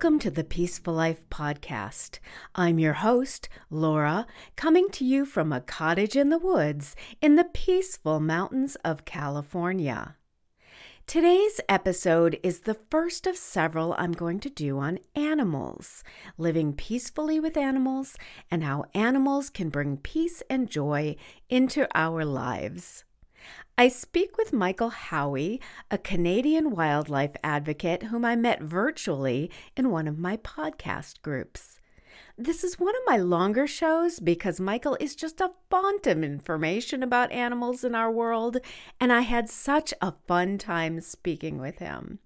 Welcome to the Peaceful Life Podcast. I'm your host, Laura, coming to you from a cottage in the woods in the peaceful mountains of California. Today's episode is the first of several I'm going to do on animals, living peacefully with animals, and how animals can bring peace and joy into our lives. I speak with Michael Howie, a Canadian wildlife advocate whom I met virtually in one of my podcast groups. This is one of my longer shows because Michael is just a font of information about animals in our world, and I had such a fun time speaking with him.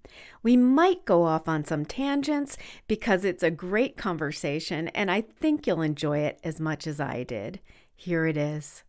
We might go off on some tangents because it's a great conversation, and I think you'll enjoy it as much as I did. Here it is.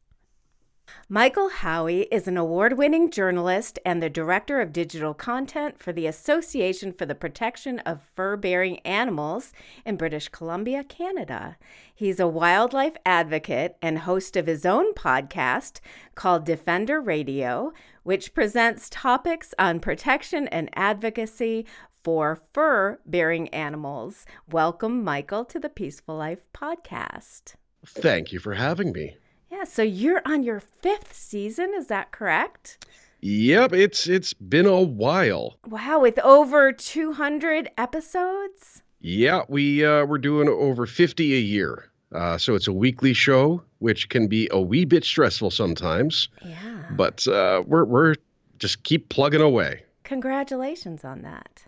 Michael Howie is an award winning journalist and the director of digital content for the Association for the Protection of Fur Bearing Animals in British Columbia, Canada. He's a wildlife advocate and host of his own podcast called Defender Radio, which presents topics on protection and advocacy for fur bearing animals. Welcome, Michael, to the Peaceful Life podcast. Thank you for having me. Yeah, so you're on your fifth season, is that correct? Yep, it's it's been a while. Wow, with over 200 episodes? Yeah, we uh, we're doing over 50 a year. Uh, so it's a weekly show, which can be a wee bit stressful sometimes. Yeah. But uh, we're we're just keep plugging away. Congratulations on that.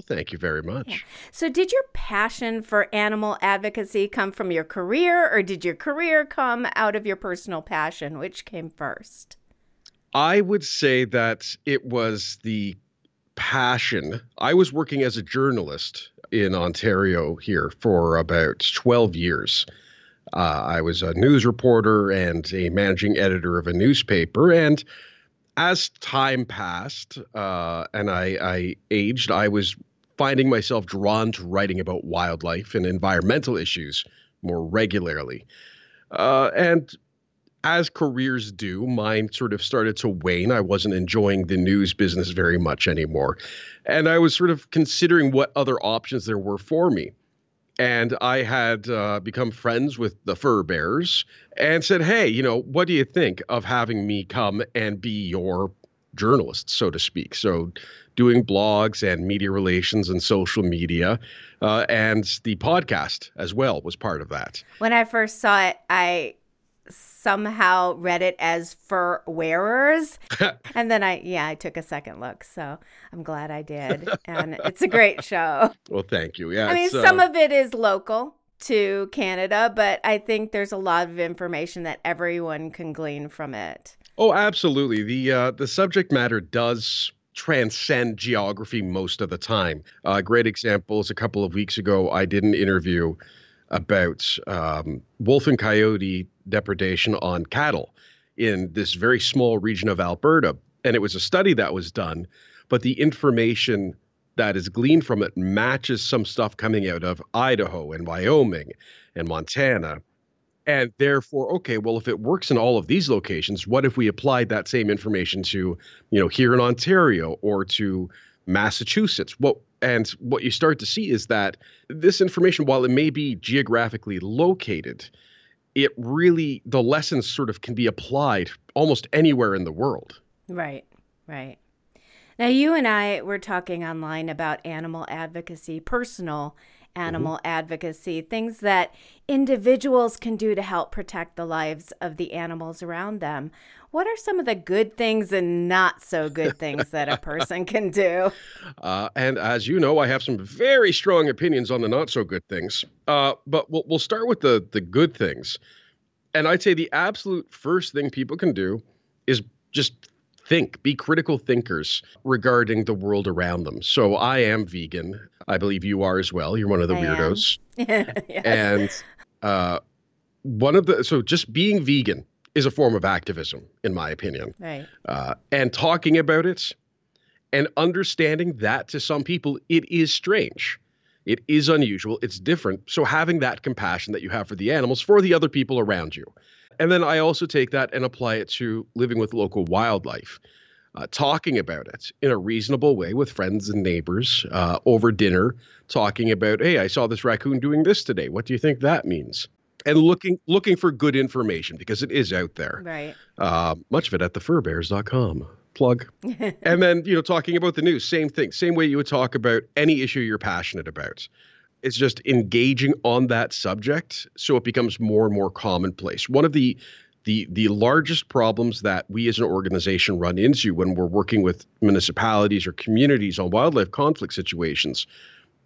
Well, thank you very much. Yeah. So, did your passion for animal advocacy come from your career, or did your career come out of your personal passion? Which came first? I would say that it was the passion. I was working as a journalist in Ontario here for about 12 years. Uh, I was a news reporter and a managing editor of a newspaper. And as time passed uh, and I, I aged, I was finding myself drawn to writing about wildlife and environmental issues more regularly. Uh, and as careers do, mine sort of started to wane. I wasn't enjoying the news business very much anymore. And I was sort of considering what other options there were for me. And I had uh, become friends with the fur bearers and said, Hey, you know, what do you think of having me come and be your journalist, so to speak? So, doing blogs and media relations and social media. Uh, and the podcast as well was part of that. When I first saw it, I somehow read it as fur wearers. and then I, yeah, I took a second look. So I'm glad I did. And it's a great show. Well, thank you. Yeah. I mean, some uh, of it is local to Canada, but I think there's a lot of information that everyone can glean from it. Oh, absolutely. The uh, the subject matter does transcend geography most of the time. A uh, great example is a couple of weeks ago, I did an interview about um, wolf and coyote depredation on cattle in this very small region of Alberta. And it was a study that was done, but the information that is gleaned from it matches some stuff coming out of Idaho and Wyoming and Montana. And therefore, okay, well, if it works in all of these locations, what if we applied that same information to, you know, here in Ontario or to Massachusetts? What and what you start to see is that this information, while it may be geographically located, it really the lessons sort of can be applied almost anywhere in the world. Right, right. Now you and I were talking online about animal advocacy, personal animal mm-hmm. advocacy, things that individuals can do to help protect the lives of the animals around them. What are some of the good things and not so good things that a person can do? Uh, and as you know, I have some very strong opinions on the not so good things. Uh, but we'll, we'll start with the, the good things. And I'd say the absolute first thing people can do is just think, be critical thinkers regarding the world around them. So I am vegan. I believe you are as well. You're one of the I weirdos. yes. And uh, one of the, so just being vegan is a form of activism, in my opinion. Right. Uh, and talking about it and understanding that to some people, it is strange. It is unusual. It's different. So having that compassion that you have for the animals, for the other people around you, and then I also take that and apply it to living with local wildlife. uh, talking about it in a reasonable way with friends and neighbors uh, over dinner, talking about, hey, I saw this raccoon doing this today. What do you think that means? And looking looking for good information because it is out there. Right. Uh, much of it at thefurbearers.com. Plug. and then, you know, talking about the news, same thing, same way you would talk about any issue you're passionate about. It's just engaging on that subject so it becomes more and more commonplace. One of the the the largest problems that we as an organization run into when we're working with municipalities or communities on wildlife conflict situations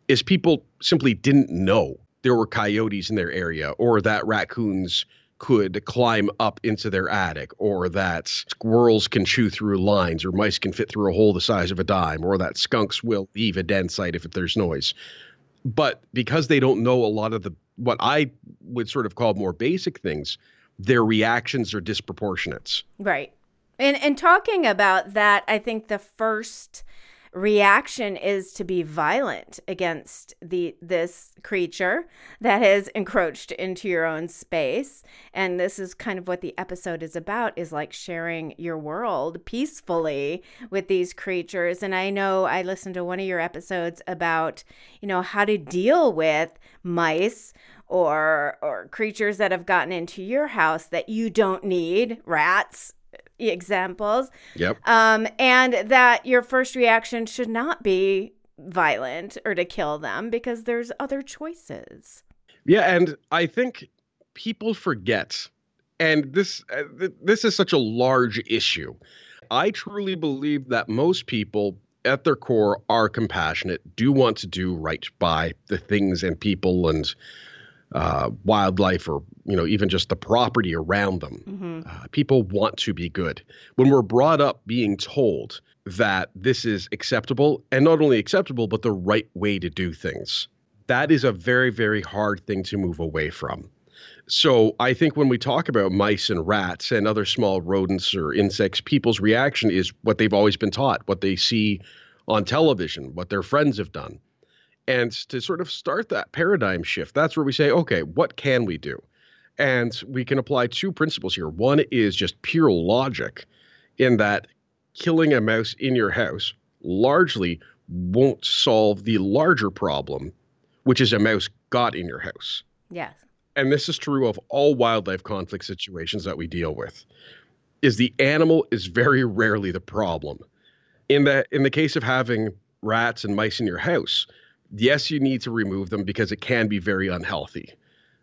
is people simply didn't know there were coyotes in their area or that raccoons could climb up into their attic or that squirrels can chew through lines or mice can fit through a hole the size of a dime or that skunks will leave a den site if there's noise but because they don't know a lot of the what i would sort of call more basic things their reactions are disproportionate. Right. And and talking about that, I think the first reaction is to be violent against the this creature that has encroached into your own space. And this is kind of what the episode is about is like sharing your world peacefully with these creatures. And I know I listened to one of your episodes about you know how to deal with mice or or creatures that have gotten into your house that you don't need rats examples. Yep. Um and that your first reaction should not be violent or to kill them because there's other choices. Yeah and i think people forget and this uh, th- this is such a large issue. I truly believe that most people at their core are compassionate do want to do right by the things and people and uh, wildlife or you know even just the property around them. Mm-hmm. Uh, people want to be good. When we're brought up being told that this is acceptable and not only acceptable but the right way to do things, that is a very very hard thing to move away from. So I think when we talk about mice and rats and other small rodents or insects, people's reaction is what they've always been taught, what they see on television, what their friends have done. And to sort of start that paradigm shift, that's where we say, okay, what can we do? And we can apply two principles here. One is just pure logic, in that killing a mouse in your house largely won't solve the larger problem, which is a mouse got in your house. Yes. And this is true of all wildlife conflict situations that we deal with. Is the animal is very rarely the problem. In the in the case of having rats and mice in your house, yes, you need to remove them because it can be very unhealthy,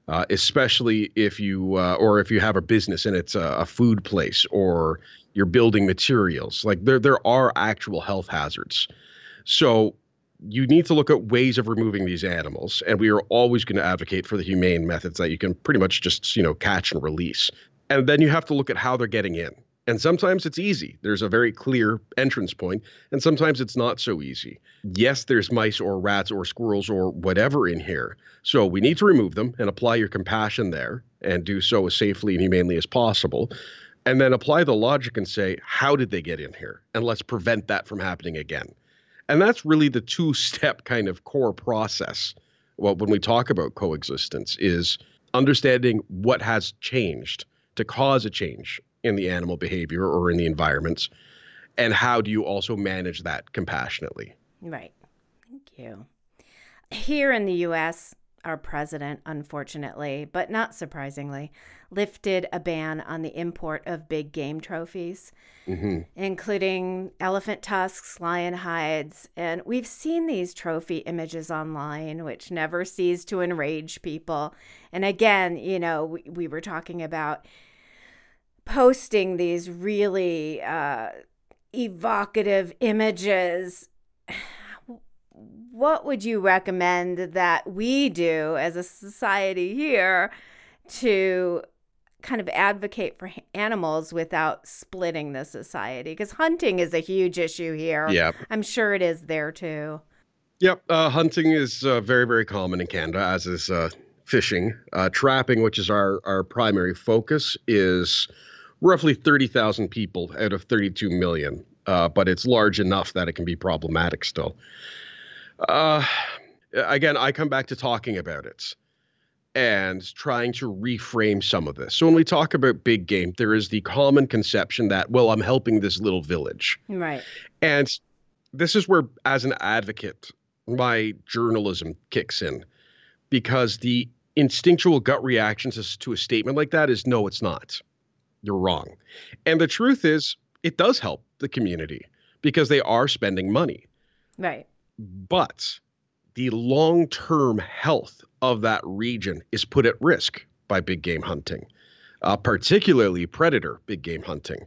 uh, especially if you uh, or if you have a business and it's a, a, food place or you're building materials. Like there, there are actual health hazards. So you need to look at ways of removing these animals, and we are always going to advocate for the humane methods that you can pretty much just you know catch and release. And then you have to look at how they're getting in. And sometimes it's easy. There's a very clear entrance point, and sometimes it's not so easy. Yes, there's mice or rats or squirrels or whatever in here. So we need to remove them and apply your compassion there and do so as safely and humanely as possible. And then apply the logic and say, how did they get in here? And let's prevent that from happening again. And that's really the two step kind of core process. Well, when we talk about coexistence, is understanding what has changed to cause a change in the animal behavior or in the environments? And how do you also manage that compassionately? Right. Thank you. Here in the US our president unfortunately but not surprisingly lifted a ban on the import of big game trophies mm-hmm. including elephant tusks lion hides and we've seen these trophy images online which never cease to enrage people. And again you know we, we were talking about posting these really uh, evocative images, what would you recommend that we do as a society here to kind of advocate for animals without splitting the society? Because hunting is a huge issue here. Yeah. I'm sure it is there too. Yep. Uh, hunting is uh, very, very common in Canada, as is uh, fishing. Uh, trapping, which is our, our primary focus, is roughly 30,000 people out of 32 million, uh, but it's large enough that it can be problematic still. Uh, again, I come back to talking about it. and trying to reframe some of this. So when we talk about big game, there is the common conception that, well, I'm helping this little village. Right. And this is where, as an advocate, my journalism kicks in because the instinctual gut reaction to a statement like that is no, it's not. You're wrong. And the truth is, it does help the community because they are spending money. Right. But the long term health of that region is put at risk by big game hunting, uh, particularly predator big game hunting.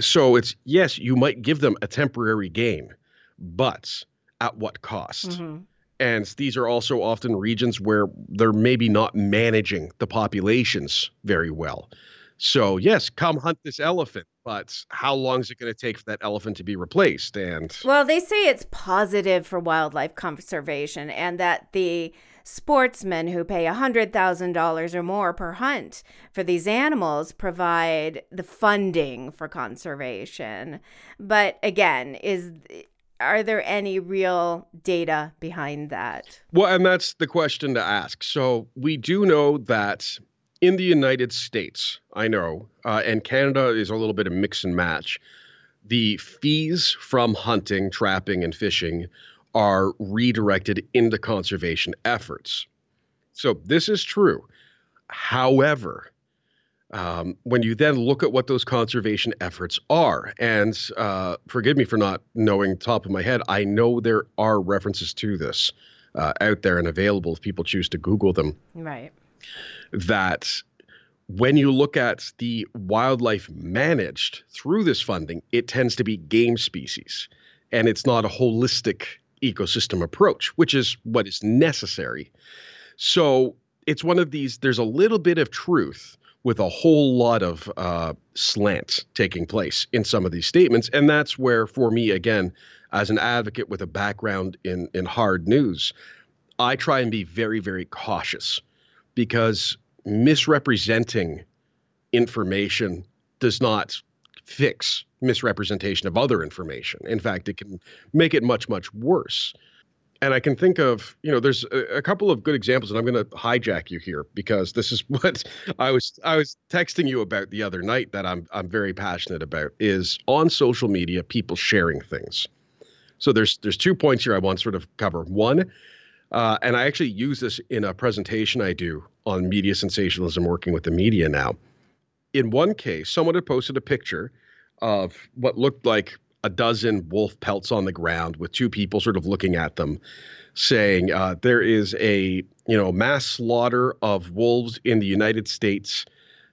So it's yes, you might give them a temporary gain, but at what cost? Mm-hmm. And these are also often regions where they're maybe not managing the populations very well. So, yes, come hunt this elephant, but how long is it going to take for that elephant to be replaced? And well, they say it's positive for wildlife conservation and that the sportsmen who pay a $100,000 or more per hunt for these animals provide the funding for conservation. But again, is are there any real data behind that? Well, and that's the question to ask. So, we do know that in the United States, I know, uh, and Canada is a little bit of mix and match. The fees from hunting, trapping, and fishing are redirected into conservation efforts. So this is true. However, um, when you then look at what those conservation efforts are, and uh, forgive me for not knowing top of my head, I know there are references to this uh, out there and available if people choose to Google them. Right that when you look at the wildlife managed through this funding, it tends to be game species. And it's not a holistic ecosystem approach, which is what is necessary. So it's one of these, there's a little bit of truth with a whole lot of uh, slant taking place in some of these statements. And that's where, for me, again, as an advocate with a background in, in hard news, I try and be very, very cautious because misrepresenting information does not fix misrepresentation of other information. In fact, it can make it much, much worse. And I can think of, you know, there's a, a couple of good examples, and I'm going to hijack you here because this is what I was I was texting you about the other night that I'm I'm very passionate about is on social media people sharing things. So there's there's two points here I want to sort of cover. One uh, and I actually use this in a presentation I do on media sensationalism, working with the media now. In one case, someone had posted a picture of what looked like a dozen wolf pelts on the ground with two people sort of looking at them, saying uh, there is a you know mass slaughter of wolves in the United States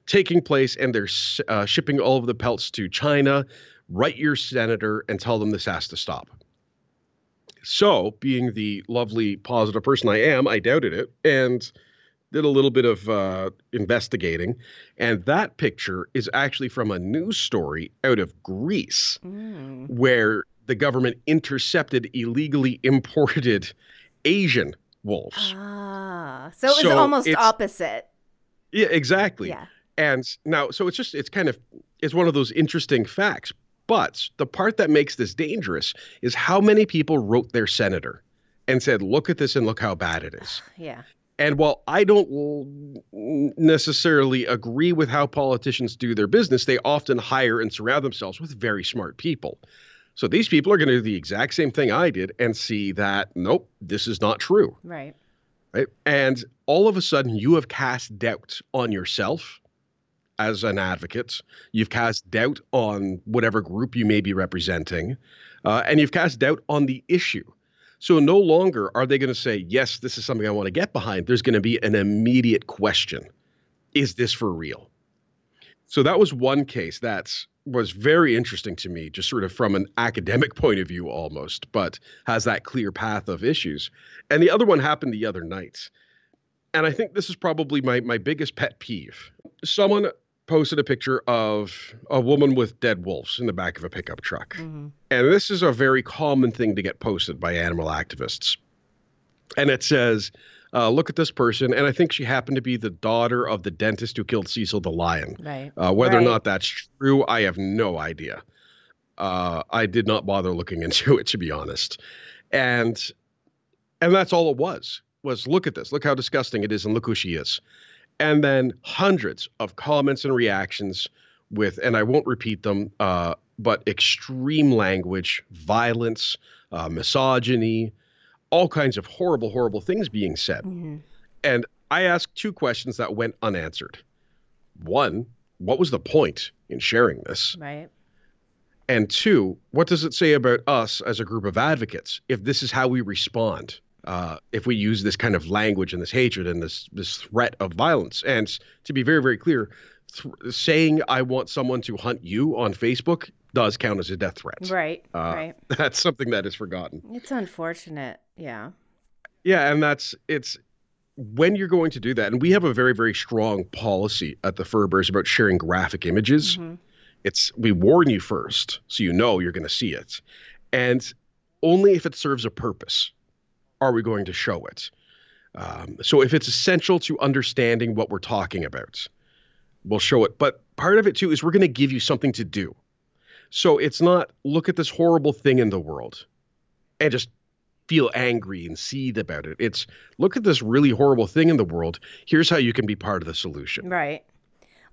taking place, and they're uh, shipping all of the pelts to China. Write your senator and tell them this has to stop. So, being the lovely, positive person I am, I doubted it and did a little bit of uh, investigating. And that picture is actually from a news story out of Greece, mm. where the government intercepted illegally imported Asian wolves. Ah, so it was so almost opposite. Yeah, exactly. Yeah. And now, so it's just, it's kind of, it's one of those interesting facts. But the part that makes this dangerous is how many people wrote their senator and said, look at this and look how bad it is. Yeah. And while I don't necessarily agree with how politicians do their business, they often hire and surround themselves with very smart people. So these people are going to do the exact same thing I did and see that, nope, this is not true. Right. Right. And all of a sudden, you have cast doubt on yourself as an advocate. You've cast doubt on whatever group you may be representing, uh, and you've cast doubt on the issue. So no longer are they going to say, yes, this is something I want to get behind. There's going to be an immediate question Is this for real? So that was one case that was very interesting to me, just sort of from an academic point of view almost, but has that clear path of issues. And the other one happened the other night. And I think this is probably my, my biggest pet peeve. Someone posted a picture of a woman with dead wolves in the back of a pickup truck. Mm-hmm. And this is a very common thing to get posted by animal activists. And it says, uh, look at this person. And I think she happened to be the daughter of the dentist who killed Cecil the lion. Right. Uh, whether right. or not that's true, I have no idea. Uh, I did not bother looking into it, to be honest. And and that's all it was was look at this, look how disgusting it is, and look who she is. And then hundreds of comments and reactions with, and I won't repeat them, uh, but extreme language, violence, uh, misogyny, all kinds of horrible, horrible things being said. Mm-hmm. And I asked two questions that went unanswered. One, what was the point in sharing this? Right. And two, what does it say about us as a group of advocates if this is how we respond? Uh, if we use this kind of language and this hatred and this this threat of violence, and to be very very clear, th- saying I want someone to hunt you on Facebook does count as a death threat. Right. Uh, right. That's something that is forgotten. It's unfortunate. Yeah. Yeah, and that's it's when you're going to do that, and we have a very very strong policy at the Fur Bearers about sharing graphic images. Mm-hmm it's we warn you first so you know you're going to see it. And only if it serves a purpose are we going to show it. Um, so if it's essential to understanding what we're talking about, we'll show it. But part of it too is we're going to give you something to do. So it's not look at this horrible thing in the world and just feel angry and seethe about it. It's look at this really horrible thing in the world. Here's how you can be part of the solution. Right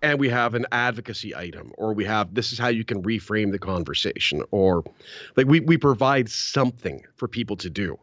and we have an advocacy item or we have this is how you can reframe the conversation or like we, we provide something for people to do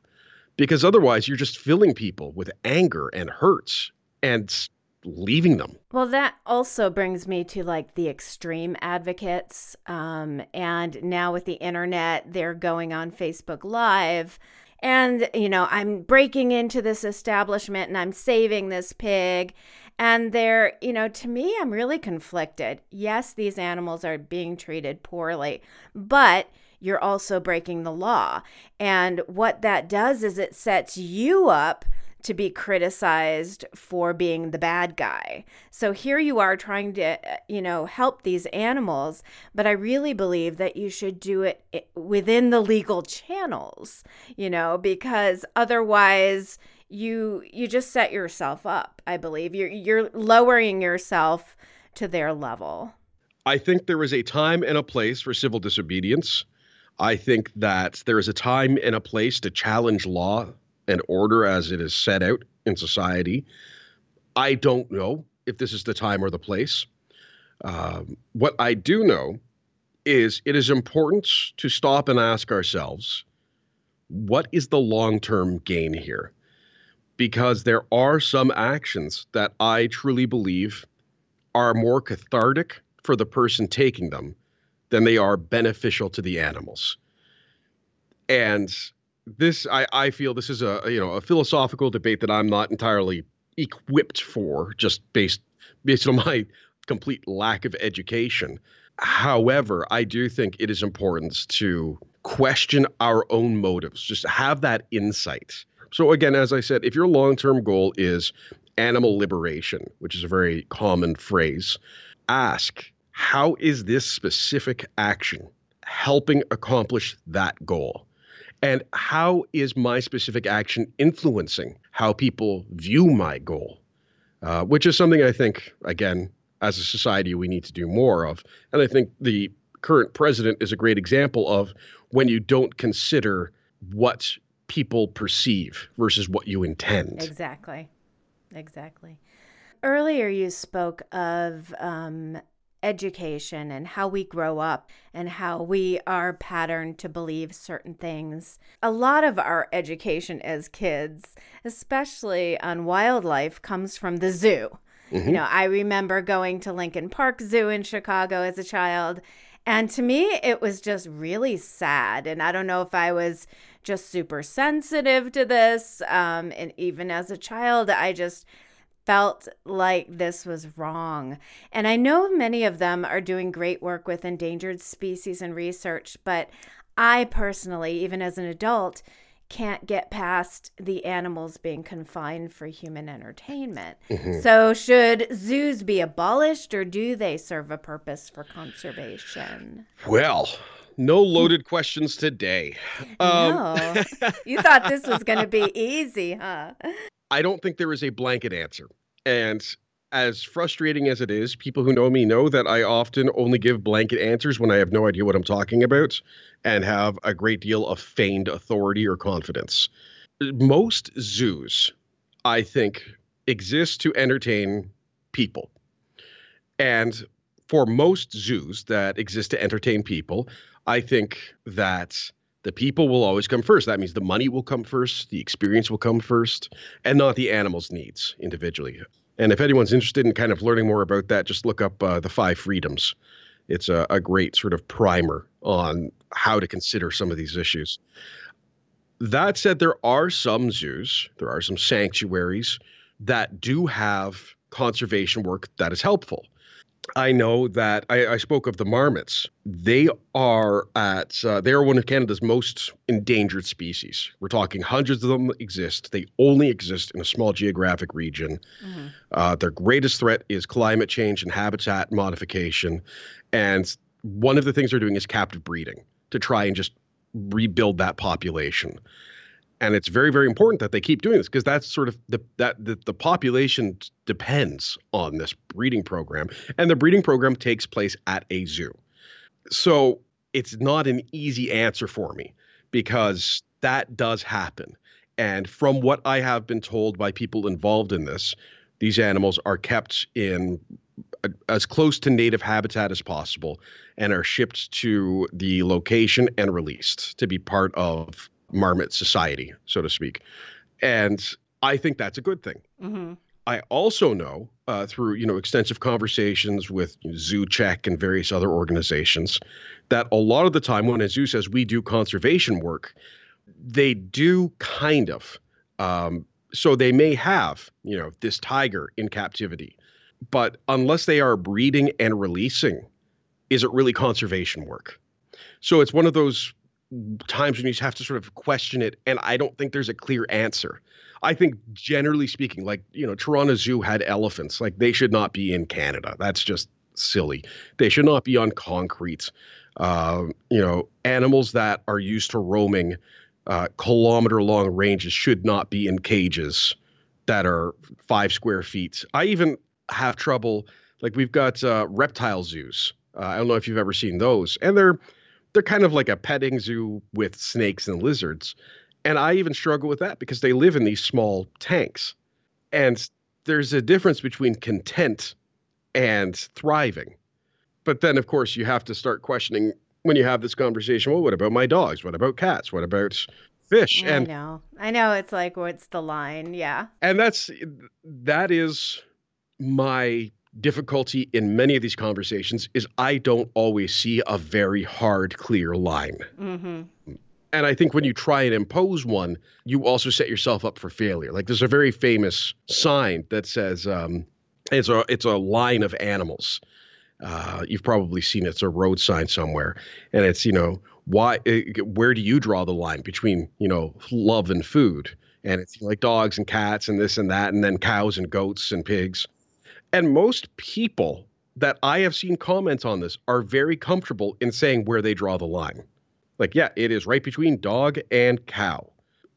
because otherwise you're just filling people with anger and hurts and leaving them well that also brings me to like the extreme advocates um, and now with the internet they're going on facebook live and you know i'm breaking into this establishment and i'm saving this pig and they're, you know, to me, I'm really conflicted. Yes, these animals are being treated poorly, but you're also breaking the law. And what that does is it sets you up to be criticized for being the bad guy. So here you are trying to, uh, you know, help these animals, but I really believe that you should do it within the legal channels, you know, because otherwise, you you just set yourself up i believe you're you're lowering yourself to their level i think there is a time and a place for civil disobedience i think that there is a time and a place to challenge law and order as it is set out in society. I don't know if this is the time or the place. Um, what i do know is it is important to stop and ask ourselves what is the long-term gain here? Because there are some actions that I truly believe are more cathartic for the person taking them than they are beneficial to the animals. And this I, I feel this is a you know a philosophical debate that I'm not entirely equipped for just based based on my complete lack of education. However, I do think it is important to question our own motives, just have that insight so, again, as I said, if your long term goal is animal liberation, which is a very common phrase, ask how is this specific action helping accomplish that goal? And how is my specific action influencing how people view my goal? Uh, which is something I think, again, as a society, we need to do more of. And I think the current president is a great example of when you don't consider what people perceive versus what you intend. Exactly. Exactly. Earlier, you spoke of um, education and how we grow up and how we are patterned to believe certain things. A lot of our education as kids, especially on wildlife, comes from the zoo. Mm-hmm. You know, I remember going to Lincoln Park Zoo in Chicago as a child. And to me, it was just really sad. And I don't know if I was just super sensitive to this. Um, and even as a child, I just felt like this was wrong. And I know many of them are doing great work with endangered species and research, but I personally, even as an adult, can't get past the animals being confined for human entertainment. Mm-hmm. So, should zoos be abolished or do they serve a purpose for conservation? Well, no loaded questions today. Um, no. you thought this was going to be easy, huh? I don't think there is a blanket answer. And as frustrating as it is, people who know me know that I often only give blanket answers when I have no idea what I'm talking about and have a great deal of feigned authority or confidence. Most zoos I think, exist to entertain people. And for most zoos that exist to entertain people, I think that the people will always come first. That means the money will come first, the experience will come first, and not the animal's needs individually. And if anyone's interested in kind of learning more about that, just look up uh, the Five Freedoms. It's a, a great sort of primer on how to consider some of these issues. That said, there are some zoos, there are some sanctuaries that do have conservation work that is helpful. I know that I, I, spoke of the marmots. They are at uh, they are one of Canada's most endangered species. We're talking hundreds of them exist. They only exist in a small geographic region. Mm-hmm. Uh, their greatest threat is climate change and habitat modification. And one of the things they're doing is captive breeding to try and just rebuild that population and it's very very important that they keep doing this because that's sort of the that the, the population depends on this breeding program and the breeding program takes place at a zoo. So it's not an easy answer for me because that does happen and from what i have been told by people involved in this these animals are kept in as close to native habitat as possible and are shipped to the location and released to be part of marmot society, so to speak. And I think that's a good thing. Mm-hmm. I also know uh, through you know extensive conversations with you know, Zoocheck and various other organizations that a lot of the time when a zoo says we do conservation work, they do kind of. Um, so they may have you know this tiger in captivity, but unless they are breeding and releasing, is it really conservation work? So it's one of those times when you have to sort of question it, and I don't think there's a clear answer. I think generally speaking, like you know, Toronto Zoo had elephants. Like they should not be in Canada. That's just silly. They should not be on concrete. Uh, you know, animals that are used to roaming uh, kilometer long ranges should not be in cages that are five square feet. I even have trouble. Like we've got uh, reptile zoos. Uh, I don't know if you've ever seen those, and they're they're kind of like a petting zoo with snakes and lizards. And I even struggle with that because they live in these small tanks. And there's a difference between content and thriving. But then, of course, you have to start questioning when you have this conversation well, what about my dogs? What about cats? What about fish? Mm, and I know. I know. It's like, what's the line? Yeah. And that's, that is my difficulty in many of these conversations is I don't always see a very hard, clear line. Mm-hmm. And I think when you try and impose one, you also set yourself up for failure. Like there's a very famous sign that says um, it's a it's a line of animals. Uh, you've probably seen it. It's a road sign somewhere, and it's you know why eh, where do you draw the line between you know love and food? And it's like dogs and cats and this and that, and then cows and goats and pigs. And most people that I have seen comments on this are very comfortable in saying where they draw the line. Like, yeah, it is right between dog and cow.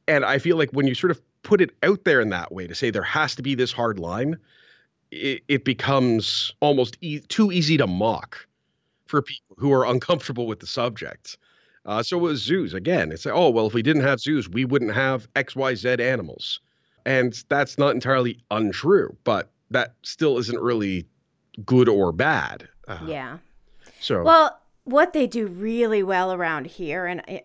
And I feel like when you sort of put it out there in that way to say there has to be this hard line, it, it becomes almost e- too easy to mock for people who are uncomfortable with the subject. Uh, so with zoos, again, it's like, oh, well, if we didn't have zoos, we wouldn't have XYZ animals. And that's not entirely untrue, but that still isn't really good or bad. Uh, yeah. So well, what they do really well around here, and I,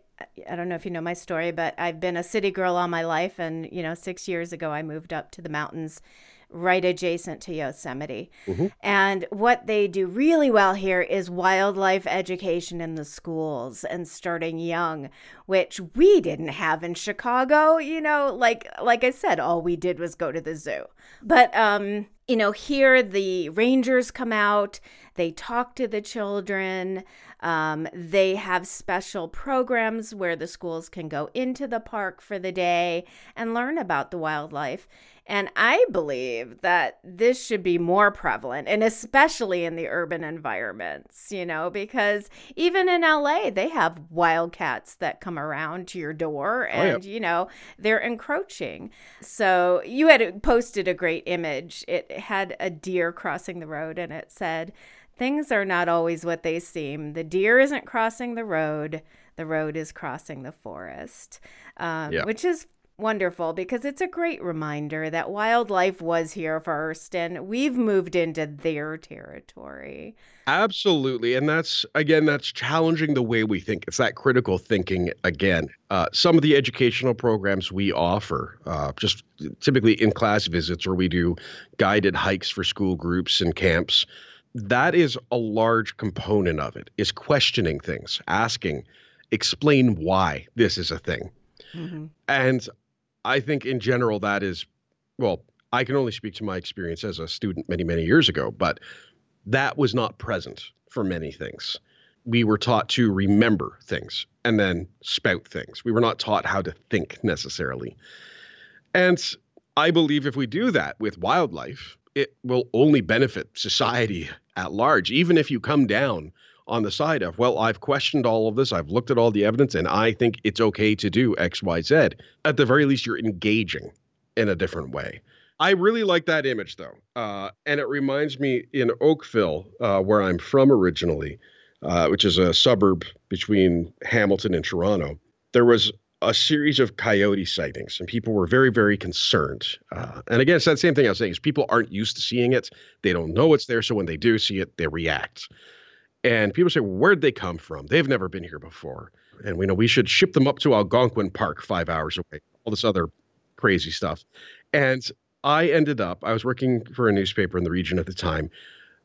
I don't know if you know my story, but I've been a city girl all my life, and you know, six years ago I moved up to the mountains right adjacent to Yosemite. Mm-hmm. And what they do really well here is wildlife education in the schools and starting young, which we didn't have in Chicago, you know, like like I said all we did was go to the zoo. But um you know, here the rangers come out, they talk to the children. Um, they have special programs where the schools can go into the park for the day and learn about the wildlife. And I believe that this should be more prevalent, and especially in the urban environments, you know, because even in LA, they have wildcats that come around to your door and, oh, yeah. you know, they're encroaching. So you had posted a great image. It had a deer crossing the road, and it said, Things are not always what they seem. The deer isn't crossing the road, the road is crossing the forest, um, yeah. which is wonderful because it's a great reminder that wildlife was here first and we've moved into their territory. Absolutely. And that's, again, that's challenging the way we think. It's that critical thinking again. Uh, some of the educational programs we offer, uh, just typically in class visits, or we do guided hikes for school groups and camps, that is a large component of it, is questioning things, asking, explain why this is a thing. Mm-hmm. And I think in general, that is, well, I can only speak to my experience as a student many, many years ago, but that was not present for many things. We were taught to remember things and then spout things. We were not taught how to think necessarily. And I believe if we do that with wildlife, it will only benefit society at large, even if you come down on the side of, well, I've questioned all of this, I've looked at all the evidence, and I think it's okay to do X, Y, Z. At the very least, you're engaging in a different way. I really like that image though, uh, and it reminds me in Oakville, uh, where I'm from originally, uh, which is a suburb between Hamilton and Toronto. There was a series of coyote sightings, and people were very, very concerned. Uh, and again, it's that same thing I was saying: is people aren't used to seeing it, they don't know it's there, so when they do see it, they react. And people say, where'd they come from? They've never been here before, and we know we should ship them up to Algonquin Park, five hours away. All this other crazy stuff, and I ended up, I was working for a newspaper in the region at the time,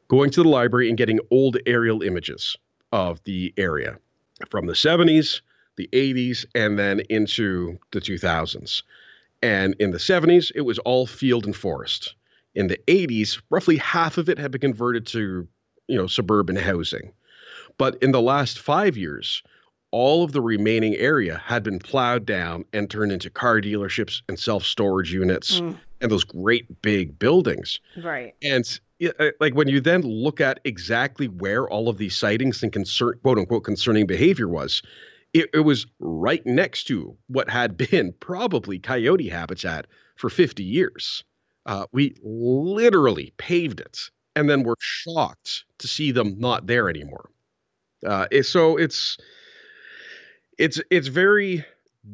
going to the library and getting old aerial images of the area from the 70s, the 80s, and then into the 2000s. And in the 70s, it was all field and forest. In the 80s, roughly half of it had been converted to, you know, suburban housing. But in the last five years, all of the remaining area had been plowed down and turned into car dealerships and self storage units mm. and those great big buildings. Right. And uh, like when you then look at exactly where all of these sightings and concern, quote unquote, concerning behavior was, it, it was right next to what had been probably coyote habitat for 50 years. Uh, we literally paved it and then were shocked to see them not there anymore. Uh, so it's it's it's very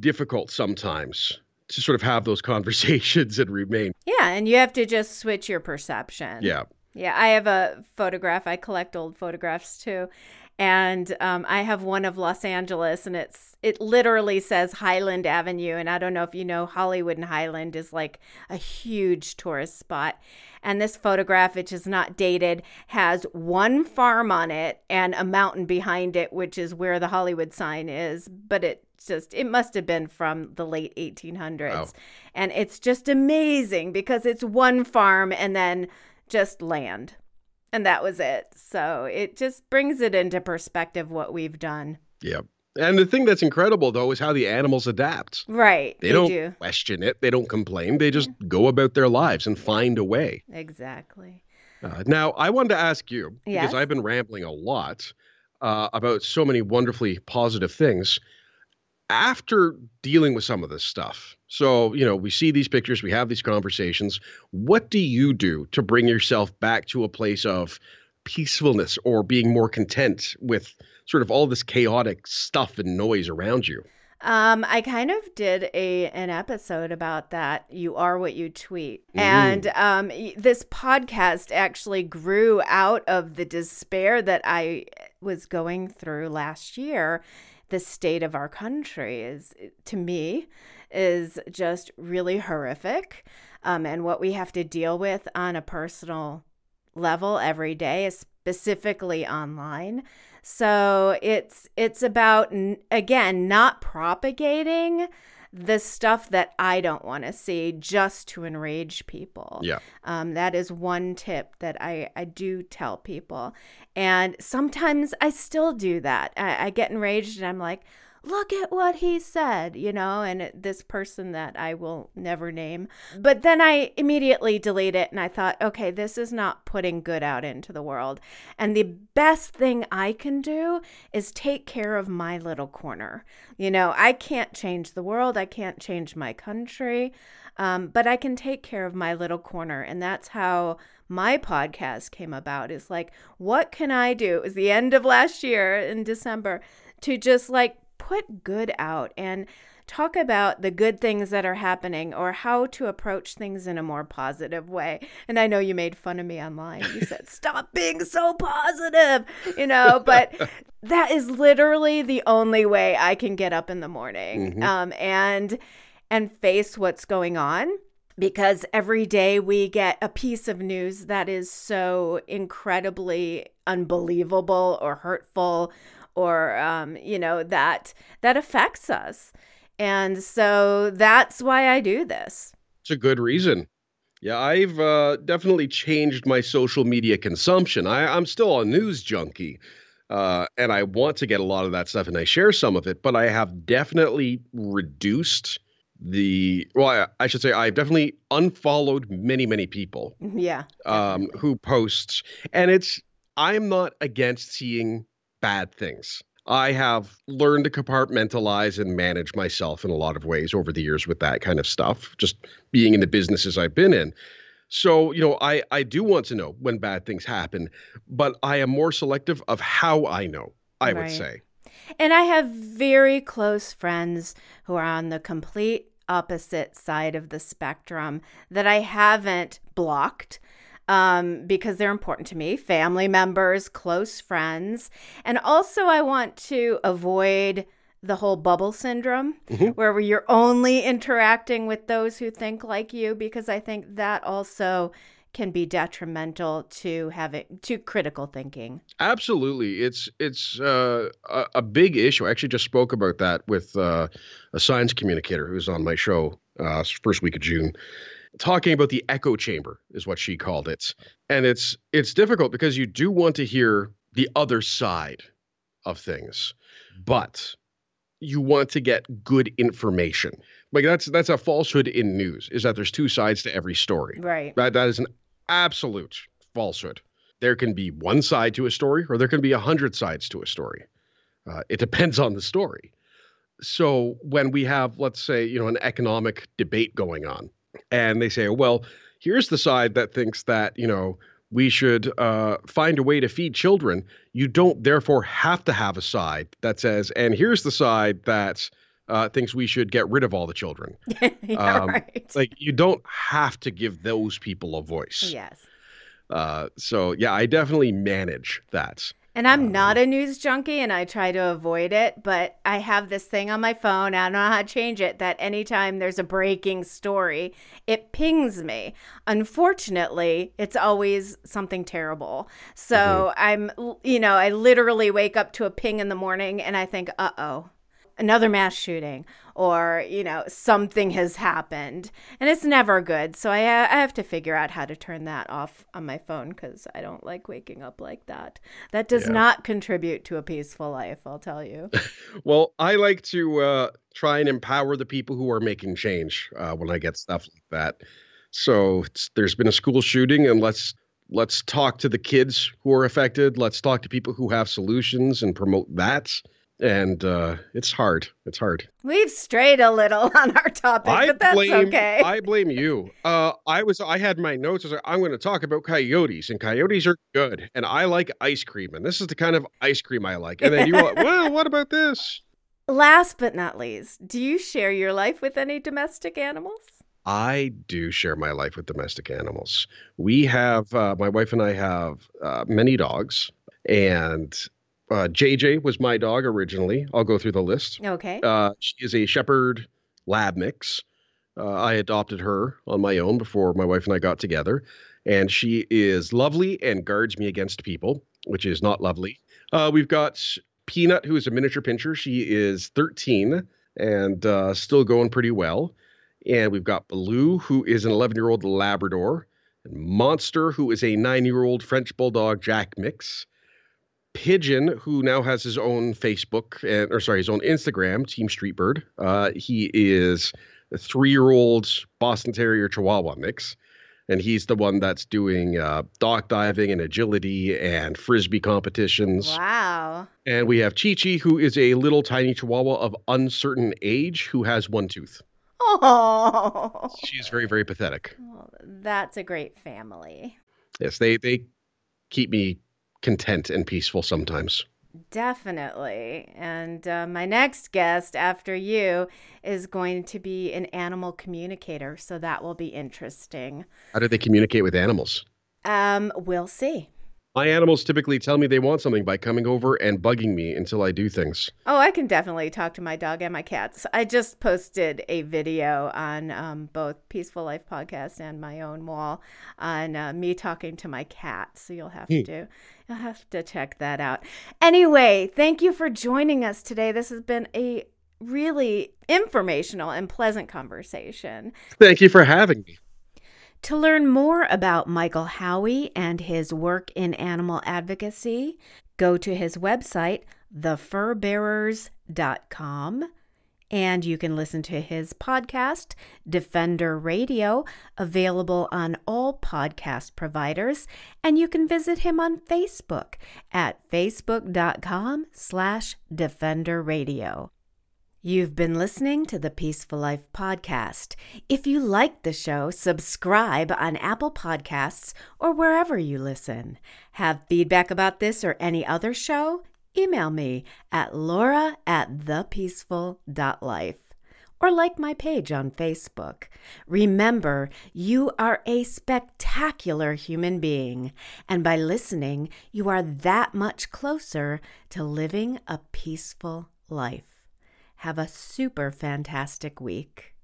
difficult sometimes to sort of have those conversations and remain. Yeah, and you have to just switch your perception. Yeah. Yeah, I have a photograph. I collect old photographs too and um, I have one of Los Angeles, and it's it literally says Highland Avenue, and I don't know if you know Hollywood and Highland is like a huge tourist spot. And this photograph, which is not dated, has one farm on it and a mountain behind it, which is where the Hollywood sign is. But it just it must have been from the late 1800s, wow. and it's just amazing because it's one farm and then just land and that was it. So it just brings it into perspective what we've done. Yep. And the thing that's incredible though is how the animals adapt. Right. They, they don't do. question it. They don't complain. They just go about their lives and find a way. Exactly. Uh, now, I wanted to ask you yes? because I've been rambling a lot uh, about so many wonderfully positive things after dealing with some of this stuff, so, you know, we see these pictures, we have these conversations. What do you do to bring yourself back to a place of peacefulness or being more content with sort of all this chaotic stuff and noise around you? Um, I kind of did a an episode about that. You are what you tweet, mm. and um, this podcast actually grew out of the despair that I was going through last year. The state of our country is, to me, is just really horrific. Um, and what we have to deal with on a personal level every day, is specifically online. So it's it's about again not propagating the stuff that I don't want to see just to enrage people. Yeah. Um, that is one tip that I, I do tell people. And sometimes I still do that. I, I get enraged and I'm like, look at what he said, you know, and this person that I will never name. But then I immediately delete it and I thought, okay, this is not putting good out into the world. And the best thing I can do is take care of my little corner. You know, I can't change the world, I can't change my country, um, but I can take care of my little corner. And that's how my podcast came about is like, what can I do? It was the end of last year in December to just like put good out and talk about the good things that are happening or how to approach things in a more positive way. And I know you made fun of me online. You said, stop being so positive, you know, but that is literally the only way I can get up in the morning mm-hmm. um, and and face what's going on because every day we get a piece of news that is so incredibly unbelievable or hurtful or um, you know that that affects us. And so that's why i do this. It's a good reason. Yeah i've uh, definitely changed my social media consumption. I, i'm still a news junkie uh, and i want to get a lot of that stuff and i share some of it but i have definitely reduced the well I, I, should say i've definitely unfollowed many many people mm-hmm, yeah um who posts. And it's i'm not against seeing bad things. I have learned to compartmentalize and manage myself in a lot of ways over the years with that kind of stuff just being in the businesses i've been in. So you know i i do want to know when bad things happen but i am more selective of how i know i right. would say. And I have very close friends who are on the complete opposite side of the spectrum that I haven't blocked um, because they're important to me family members, close friends. And also, I want to avoid the whole bubble syndrome mm-hmm. where you're only interacting with those who think like you because I think that also can be detrimental to having to critical thinking. Absolutely, it's it's uh, a, a, big issue. I actually just spoke about that with uh, a science communicator who's on my show uh, first week of June, talking about the echo chamber is what she called it, and it's it's difficult because you do want to hear the other side of things, but you want to get good information. Like that's that's a falsehood in news is that there's two sides to every story. Right. That that is an absolute falsehood. There can be one side to a story, or there can be a hundred sides to a story. Uh, it depends on the story. So when we have, let's say, you know, an economic debate going on, and they say, well, here's the side that thinks that you know we should uh, find a way to feed children. You don't therefore have to have a side that says, and here's the side that uh, thinks we should get rid of all the children. yeah, um, right. Like you don't have to give those people a voice. Yes. Uh, so yeah, I definitely manage that. And I'm um, not a news junkie and I try to avoid it, but I have this thing on my phone. I don't know how to change it that anytime there's a breaking story, it pings me. Unfortunately, it's always something terrible. So mm-hmm. I'm, you know, I literally wake up to a ping in the morning and I think, uh oh, another mass shooting or you know something has happened and it's never good. So i, I have to figure out how to turn that off on my phone because i don't like waking up like that. That does yeah. not contribute to a peaceful life i'll tell you. Well i like to uh, try and empower the people who are making change uh, when i get stuff like that. So there's been a school shooting and let's let's talk to the kids who are affected. Let's talk to people who have solutions and promote that and uh, it's hard. It's hard. We've strayed a little on our topic, I but that's blame, okay. I blame you. Uh, I was I had my notes. I was like, I'm going to talk about coyotes, and coyotes are good, and I like ice cream, and this is the kind of ice cream I like. And then you, were well, what about this? Last but not least, do you share your life with any domestic animals? I do share my life with domestic animals. We have, uh, my wife and I have uh, many dogs, and uh, JJ was my dog originally. I'll go through the list. Okay. Uh, she is a Shepherd Lab mix. Uh, I adopted her on my own before my wife and I got together, and she is lovely and guards me against people, which is not lovely. Uh, we've got Peanut, who is a miniature pinscher. She is 13 and uh, still going pretty well. And we've got Baloo, who is an 11 year old Labrador, and Monster, who is a nine year old French Bulldog Jack mix. Pigeon, who now has his own Facebook, and, or sorry, his own Instagram, Team Streetbird. Uh, he is a three-year-old Boston Terrier Chihuahua mix, and he's the one that's doing uh, dock diving and agility and frisbee competitions. Wow! And we have Chi Chi, who is a little tiny Chihuahua of uncertain age who has one tooth. Oh, she's very very pathetic. Oh, that's a great family. Yes, they they keep me content and peaceful sometimes. Definitely. And uh, my next guest after you is going to be an animal communicator. So that will be interesting. How do they communicate with animals? Um, we'll see. My animals typically tell me they want something by coming over and bugging me until I do things. Oh, I can definitely talk to my dog and my cats. I just posted a video on um, both Peaceful Life podcast and my own wall on uh, me talking to my cat. So you'll have hmm. to you'll have to check that out. Anyway, thank you for joining us today. This has been a really informational and pleasant conversation. Thank you for having me. To learn more about Michael Howie and his work in animal advocacy, go to his website, thefurbearers.com. And you can listen to his podcast, Defender Radio, available on all podcast providers. And you can visit him on Facebook at facebook.com slash Defender Radio. You've been listening to the Peaceful Life Podcast. If you like the show, subscribe on Apple Podcasts or wherever you listen. Have feedback about this or any other show? Email me at laura at thepeaceful.life or like my page on Facebook. Remember, you are a spectacular human being, and by listening, you are that much closer to living a peaceful life. Have a super fantastic week.